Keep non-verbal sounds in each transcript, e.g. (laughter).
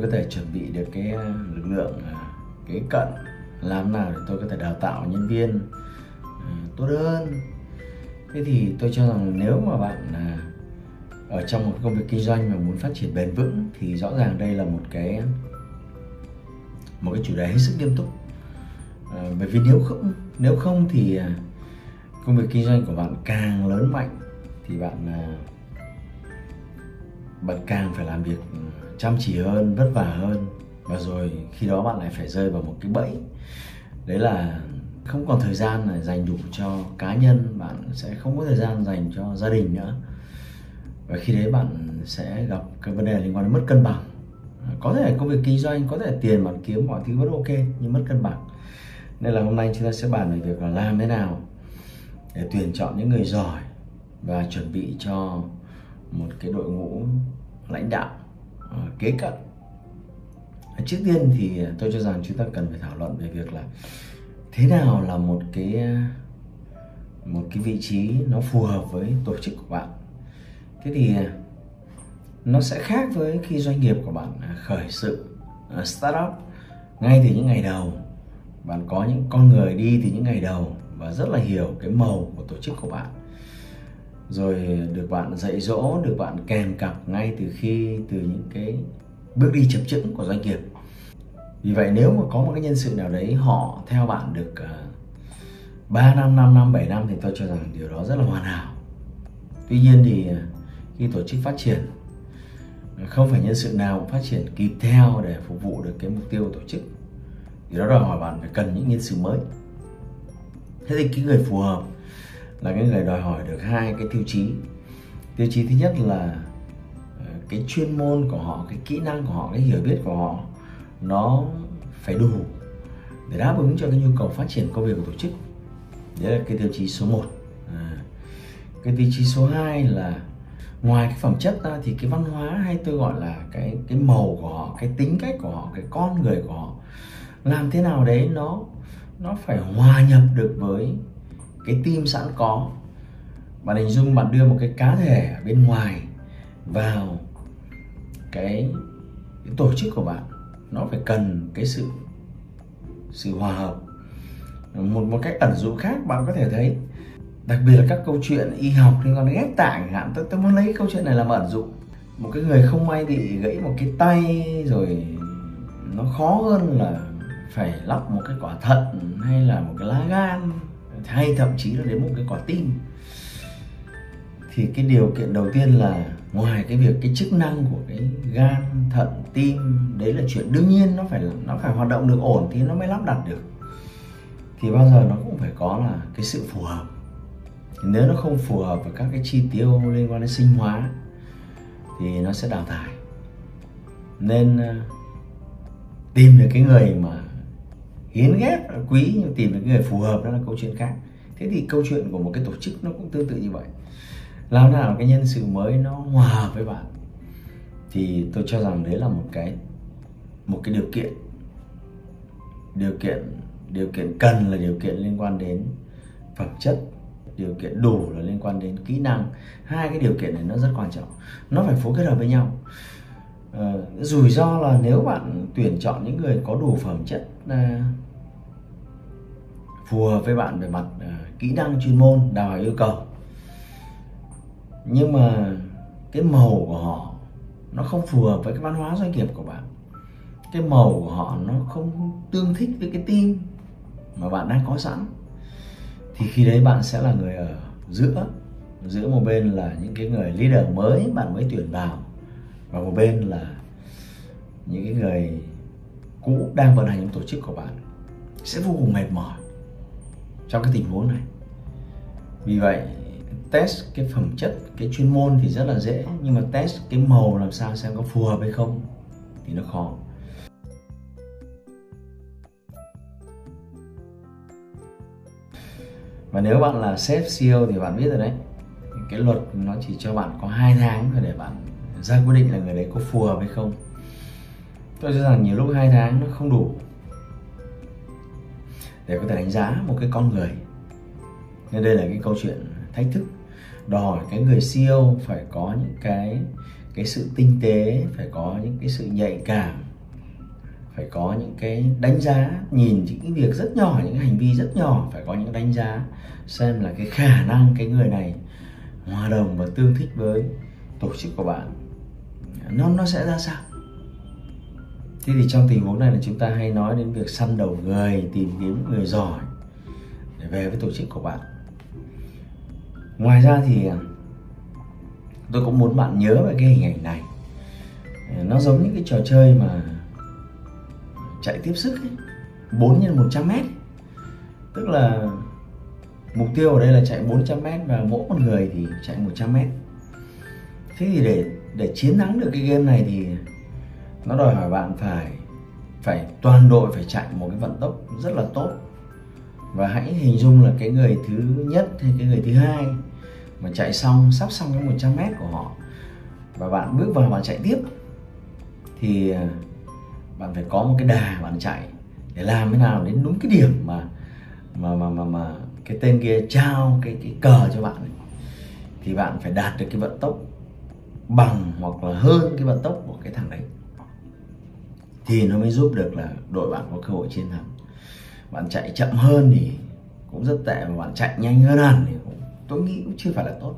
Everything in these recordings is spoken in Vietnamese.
Tôi có thể chuẩn bị được cái ờ, lực lượng ờ, kế cận, làm nào để tôi có thể đào tạo nhân viên ờ, tốt hơn. Thế thì tôi cho rằng nếu mà bạn ở trong một công việc kinh doanh mà muốn phát triển bền vững thì rõ ràng đây là một cái một cái chủ đề hết sức nghiêm túc. Bởi vì nếu không nếu không thì công việc kinh doanh của bạn càng lớn mạnh thì bạn bạn càng phải làm việc chăm chỉ hơn, vất vả hơn. Và rồi khi đó bạn lại phải rơi vào một cái bẫy. Đấy là không còn thời gian là dành đủ cho cá nhân, bạn sẽ không có thời gian dành cho gia đình nữa. Và khi đấy bạn sẽ gặp cái vấn đề liên quan đến mất cân bằng. Có thể công việc kinh doanh, có thể tiền bạn kiếm mọi thứ vẫn ok, nhưng mất cân bằng. Nên là hôm nay chúng ta sẽ bàn về việc là làm thế nào để tuyển chọn những người giỏi và chuẩn bị cho một cái đội ngũ lãnh đạo. Ờ, kế cận. Trước tiên thì tôi cho rằng chúng ta cần phải thảo luận về việc là thế nào là một cái một cái vị trí nó phù hợp với tổ chức của bạn. Thế thì, nó sẽ khác với khi doanh nghiệp của bạn à, khởi sự à, startup ngay từ những ngày đầu. Bạn có những con người đi từ những ngày đầu và rất là hiểu cái màu của tổ chức của bạn rồi được bạn dạy dỗ được bạn kèm cặp ngay từ khi từ những cái bước đi chập chững của doanh nghiệp vì vậy nếu mà có một cái nhân sự nào đấy họ theo bạn được ờ, uh, 3 năm, 5 năm, 7 năm thì tôi cho rằng điều đó rất là hoàn hảo. Tuy nhiên thì ờ, khi tổ chức phát triển không phải nhân sự nào cũng phát triển kịp theo để phục vụ được cái mục tiêu của tổ chức thì đó đòi hỏi bạn phải cần những nhân sự mới. Thế thì cái người phù hợp là cái người đòi hỏi được hai cái tiêu chí tiêu chí thứ nhất là ờ, cái chuyên môn của họ, cái kỹ năng của họ, cái hiểu biết của họ, nó phải đủ để đáp ứng cho cái nhu cầu phát triển công việc của tổ chức đấy là cái tiêu chí số 1 à. cái tiêu chí số 2 là ngoài cái phẩm chất ra thì cái văn hóa hay tôi gọi là cái cái màu của họ, cái tính cách của họ, cái con người của họ làm thế nào đấy nó nó phải hòa nhập được với cái team sẵn có. Bạn hình dung bạn đưa một cái cá thể ở bên ngoài vào cái, cái tổ chức của bạn. Nó phải cần cái sự sự hòa hợp. Một một cách ẩn dụ khác bạn có thể thấy. Đặc biệt là các câu chuyện y học liên quan đến ghép tạng hạn. Tôi, tôi muốn lấy câu chuyện này làm ẩn dụ. Một cái người không may bị gãy một cái tay rồi nó khó hơn là phải lắp một cái quả thận hay là một cái lá gan hay thậm chí là đến một cái quả tim. Thì cái điều kiện đầu tiên là ngoài cái việc cái chức năng của cái gan, thận, tim, đấy là chuyện đương nhiên nó phải nó phải hoạt động được ổn thì nó mới lắp đặt được. Thì bao giờ nó cũng phải có là cái sự phù hợp. Nếu nó không phù hợp với các cái chi tiêu liên quan đến sinh hóa thì nó sẽ đào thải. Nên ờ, tìm được cái người mà hiến ghép quý nhưng tìm được người phù hợp đó là câu chuyện khác. Thế thì câu chuyện của một cái tổ chức nó cũng tương tự như vậy. Làm nào cái nhân sự mới nó hòa hợp với bạn? Thì tôi cho rằng đấy là một cái một cái điều kiện. Điều kiện điều kiện cần là điều kiện liên quan đến phẩm chất điều kiện đủ là liên quan đến kỹ năng. Hai cái điều kiện này nó rất quan trọng. Nó phải phối kết hợp với nhau. À, rủi ro là nếu bạn tuyển chọn những người có đủ phẩm chất à, phù hợp với bạn về mặt uh, kỹ năng chuyên môn đòi hỏi yêu cầu. Nhưng mà cái màu của họ nó không phù hợp với cái văn hóa doanh nghiệp của bạn. Cái màu của họ nó không tương thích với cái team mà bạn đang có sẵn. Thì khi đấy bạn sẽ là người ở giữa giữa một bên là những cái người leader mới bạn mới tuyển vào và một bên là những cái người cũ đang vận hành những tổ chức của bạn. Sẽ vô cùng mệt mỏi trong cái tình huống này. Vì vậy, test cái phẩm chất, cái chuyên môn thì rất là dễ, nhưng mà test cái màu làm sao xem có phù hợp hay không thì nó khó. Và nếu bạn là sếp CEO thì bạn biết rồi đấy, cái luật nó chỉ cho bạn có hai tháng để bạn ra quyết định là người đấy có phù hợp hay không. Tôi cho rằng nhiều lúc hai tháng nó không đủ để có thể đánh giá một cái con người. Nên đây là cái câu chuyện thách thức. Đòi hỏi cái người CEO phải có những cái cái sự tinh tế, phải có những cái sự nhạy cảm, phải có những cái đánh giá, nhìn những cái việc rất nhỏ, những cái hành vi rất nhỏ, phải có những đánh giá xem là cái khả năng cái người này hòa đồng và tương thích với tổ chức của bạn. Nó nó sẽ ra sao? Thế thì trong tình huống này là chúng ta hay nói đến việc săn đầu người tìm kiếm người giỏi để về với tổ chức của bạn. Ngoài ra thì à, tôi cũng muốn bạn nhớ về cái hình ảnh này. À, nó giống như cái trò chơi mà chạy tiếp sức ấy, 4 x 100 mét. Tức là mục tiêu ở đây là chạy 400 mét và mỗi một người thì chạy 100 mét. Thế thì để để chiến thắng được cái game này thì nó đòi hỏi bạn phải phải toàn đội phải chạy một cái vận tốc rất là tốt và hãy hình dung là cái người thứ nhất hay cái người thứ hai mà chạy xong sắp xong cái 100 mét của họ và bạn bước vào bạn chạy tiếp thì à, bạn phải có một cái đà bạn chạy để làm thế nào đến đúng cái điểm mà mà mà mà, mà cái tên kia trao cái cái cờ cho bạn ấy. thì bạn phải đạt được cái vận tốc bằng hoặc là hơn cái vận tốc của cái thằng đấy thì nó mới giúp được là đội bạn có cơ hội chiến thắng. Bạn chạy chậm hơn thì cũng rất tệ mà bạn chạy nhanh hơn hẳn thì cũng, tôi nghĩ cũng chưa phải là tốt.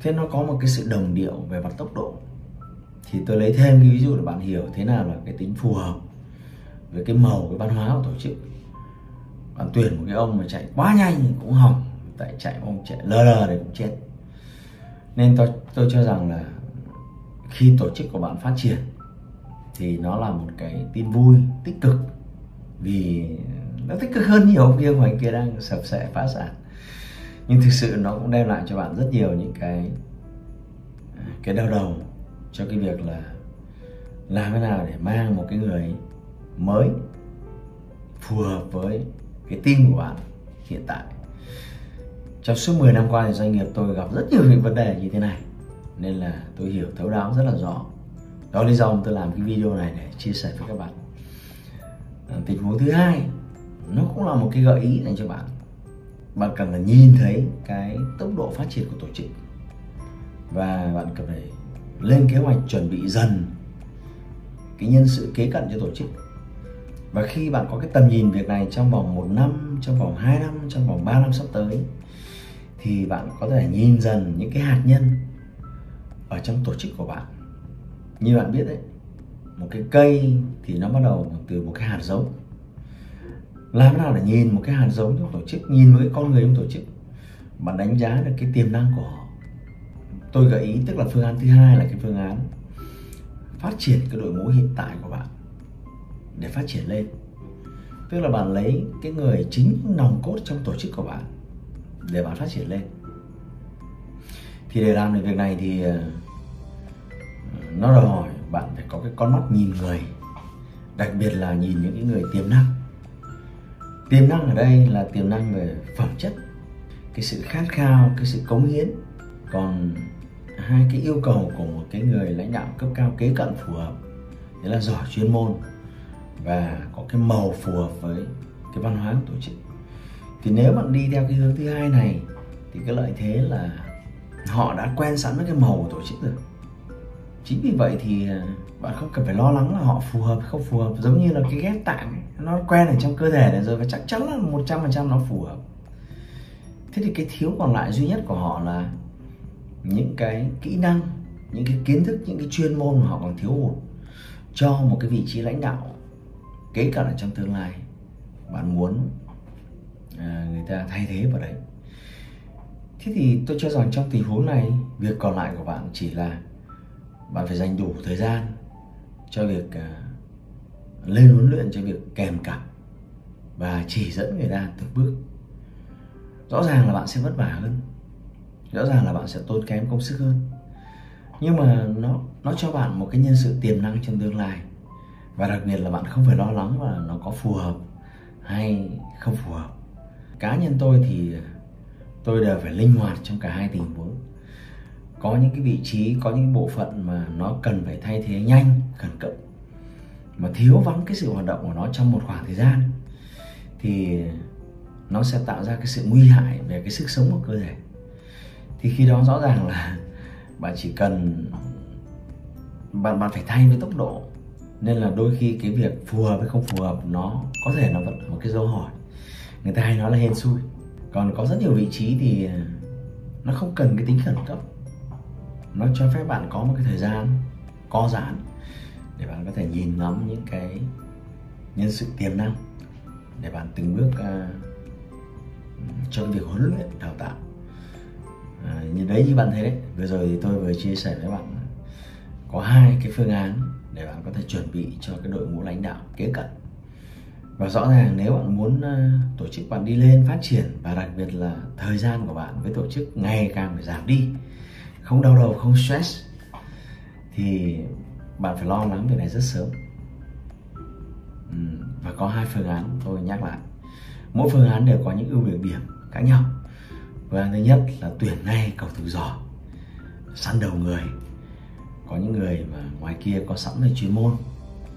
Thế nó có một cái sự đồng điệu về mặt tốc độ. Thì tôi lấy thêm cái ví dụ để bạn hiểu thế nào là cái tính phù hợp với cái màu cái văn hóa của tổ chức. Bạn tuyển một cái ông mà chạy quá nhanh thì cũng hỏng tại chạy ông chạy lờ lờ thì cũng chết. Nên tôi tôi cho rằng là khi tổ chức của bạn phát triển thì nó là một cái tin vui, tích cực. Vì nó tích cực hơn nhiều ông kia, ngoài kia đang sập sệ, phá sản. Nhưng thực sự nó cũng đem lại cho bạn rất nhiều những cái cái đau đầu cho cái việc là làm thế nào để mang một cái người mới phù hợp với cái team của bạn hiện tại. Trong suốt 10 năm qua thì doanh nghiệp tôi gặp rất nhiều những vấn đề như thế này, nên là tôi hiểu thấu đáo rất là rõ đó là lý do tôi làm cái video này để chia sẻ với các bạn. À, tình huống thứ hai nó cũng là một cái gợi ý dành cho bạn. Bạn cần là nhìn thấy cái tốc độ phát triển của tổ chức. Và bạn cần phải lên kế hoạch chuẩn bị dần cái nhân sự kế cận cho tổ chức. Và khi bạn có cái tầm nhìn việc này trong vòng một năm trong vòng 2 năm trong vòng 3 năm sắp tới thì bạn có thể nhìn dần những cái hạt nhân ở trong tổ chức của bạn như bạn biết đấy, một cái cây thì nó bắt đầu từ một cái hạt giống. Làm thế nào để nhìn một cái hạt giống trong tổ chức, nhìn một cái con người trong tổ chức? Bạn đánh giá được cái tiềm năng của họ. Tôi gợi ý, tức là phương án thứ hai là cái phương án phát triển cái đội ngũ hiện tại của bạn để phát triển lên. Tức là bạn lấy cái người chính nòng cốt trong tổ chức của bạn để bạn phát triển lên. Thì để làm được việc này thì ờ, nó đòi hỏi bạn phải có cái con mắt nhìn người, đặc biệt là nhìn những cái người tiềm năng. Tiềm năng ở đây là tiềm năng về phẩm chất, cái sự khát khao, cái sự cống hiến. Còn hai cái yêu cầu của một cái người lãnh đạo cấp cao kế cận phù hợp, đấy là giỏi chuyên môn và có cái màu phù hợp với cái văn hóa của tổ chức. Thì nếu bạn đi theo cái hướng thứ hai này, thì cái lợi thế là họ đã quen sẵn với cái màu của tổ chức rồi chính vì vậy thì ờ, bạn không cần phải lo lắng là họ phù hợp hay không phù hợp. Giống như là cái ghép tạng nó quen ở trong cơ thể này rồi và chắc chắn là một trăm phần trăm nó phù hợp. Thế thì cái thiếu còn lại duy nhất của họ là những cái kỹ năng những cái kiến thức những cái chuyên môn mà họ còn thiếu hụt cho một cái vị trí lãnh đạo kể cả là trong tương lai. Bạn muốn à, người ta thay thế vào đấy. Thế thì tôi cho rằng trong tình huống này việc còn lại của bạn chỉ là bạn phải dành đủ thời gian cho việc uh, lên huấn luyện cho việc kèm cặp và chỉ dẫn người ta từng bước. Rõ ràng là bạn sẽ vất vả hơn rõ ràng là bạn sẽ tốn kém công sức hơn. Nhưng mà nó nó cho bạn một cái nhân sự tiềm năng trong tương lai. Và đặc biệt là bạn không phải lo lắng là nó có phù hợp hay không phù hợp. Cá nhân tôi thì à, tôi đều phải linh hoạt trong cả hai tình huống có những cái vị trí, có những bộ phận mà nó cần phải thay thế nhanh khẩn cấp mà thiếu vắng cái sự hoạt động của nó trong một khoảng thời gian, thì nó sẽ tạo ra cái sự nguy hại về cái sức sống của cơ thể. Thì khi đó rõ ràng là (laughs) bạn chỉ cần, bạn bạn phải thay với tốc độ. Nên là đôi khi cái việc phù hợp hay không phù hợp nó có thể nó vẫn một cái dấu hỏi. Người ta hay nói là hên xui. Còn có rất nhiều vị trí thì nó không cần cái tính khẩn cấp nó cho phép bạn có một cái thời gian co giãn để bạn có thể nhìn ngắm những cái nhân sự tiềm năng để bạn từng bước à, uh, cho việc huấn luyện đào tạo. À, như đấy như bạn thấy đấy vừa rồi thì tôi vừa chia sẻ với bạn có hai cái phương án để bạn có thể chuẩn bị cho cái đội ngũ lãnh đạo kế cận. Và rõ ràng nếu bạn muốn uh, tổ chức bạn đi lên phát triển và đặc biệt là thời gian của bạn với tổ chức ngày càng phải giảm đi không đau đầu, không stress, thì bạn phải lo lắng việc này rất sớm. Ừ, và có hai phương án tôi nhắc lại. Mỗi phương án đều có những ưu điểm điểm khác nhau. Phương án thứ nhất là tuyển ngay cầu thủ giỏi, săn đầu người. Có những người mà ngoài kia có sẵn về chuyên môn,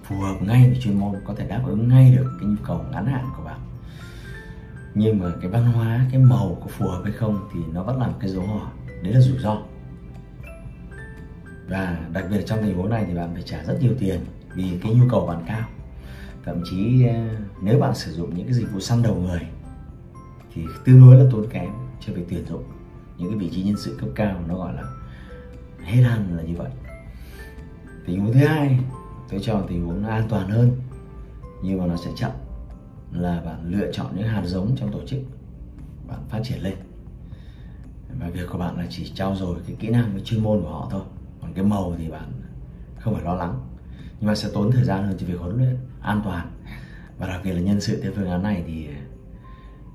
phù hợp ngay với chuyên môn, có thể đáp ứng ngay được cái nhu cầu ngắn hạn của bạn. Nhưng mà cái văn hóa, cái màu có phù hợp hay không thì nó vẫn là một cái dấu hỏi. Đấy là rủi ro và đặc biệt trong tình huống này thì bạn phải trả rất nhiều tiền vì cái nhu cầu bạn cao. Thậm chí ờ, nếu bạn sử dụng những cái dịch vụ săn đầu người thì tương đối là tốn kém, chưa việc tuyển dụng. Những cái vị trí nhân sự cấp cao nó gọi là hết ăn là như vậy. Tình huống thứ hai, tôi cho tình huống nó an toàn hơn, nhưng mà nó sẽ chậm, là bạn lựa chọn những hạt giống trong tổ chức, bạn phát triển lên. Và việc của bạn là chỉ trao dồi cái kỹ năng với chuyên môn của họ thôi còn cái màu thì bạn không phải lo lắng. Nhưng mà sẽ tốn thời gian hơn cho việc huấn luyện an toàn. Và đặc biệt là nhân sự theo phương án này thì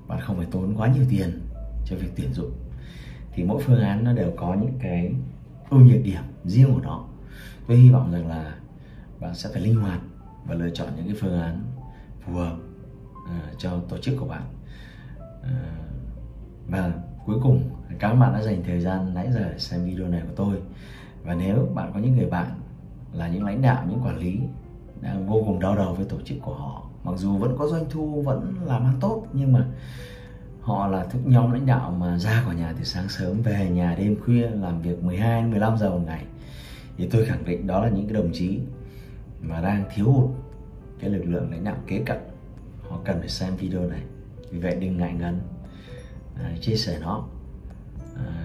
bạn không phải tốn quá nhiều tiền cho việc tuyển dụng. Thì mỗi phương án nó đều có những cái ưu nhược điểm riêng của nó. Tôi hy vọng rằng là bạn sẽ phải linh hoạt và lựa chọn những cái phương án phù hợp uh, cho tổ chức của bạn. Uh, và cuối cùng cảm ơn bạn đã dành thời gian nãy giờ xem video này của tôi và nếu bạn có những người bạn là những lãnh đạo những quản lý đang vô cùng đau đầu với tổ chức của họ mặc dù vẫn có doanh thu vẫn làm ăn tốt nhưng mà họ là thức nhóm lãnh đạo mà ra khỏi nhà từ sáng sớm về nhà đêm khuya làm việc 12 15 giờ một ngày thì tôi khẳng định đó là những cái đồng chí mà đang thiếu hụt cái lực lượng lãnh đạo kế cận. Họ cần phải xem video này. Vì vậy đừng ngại ngần à, chia sẻ nó. À,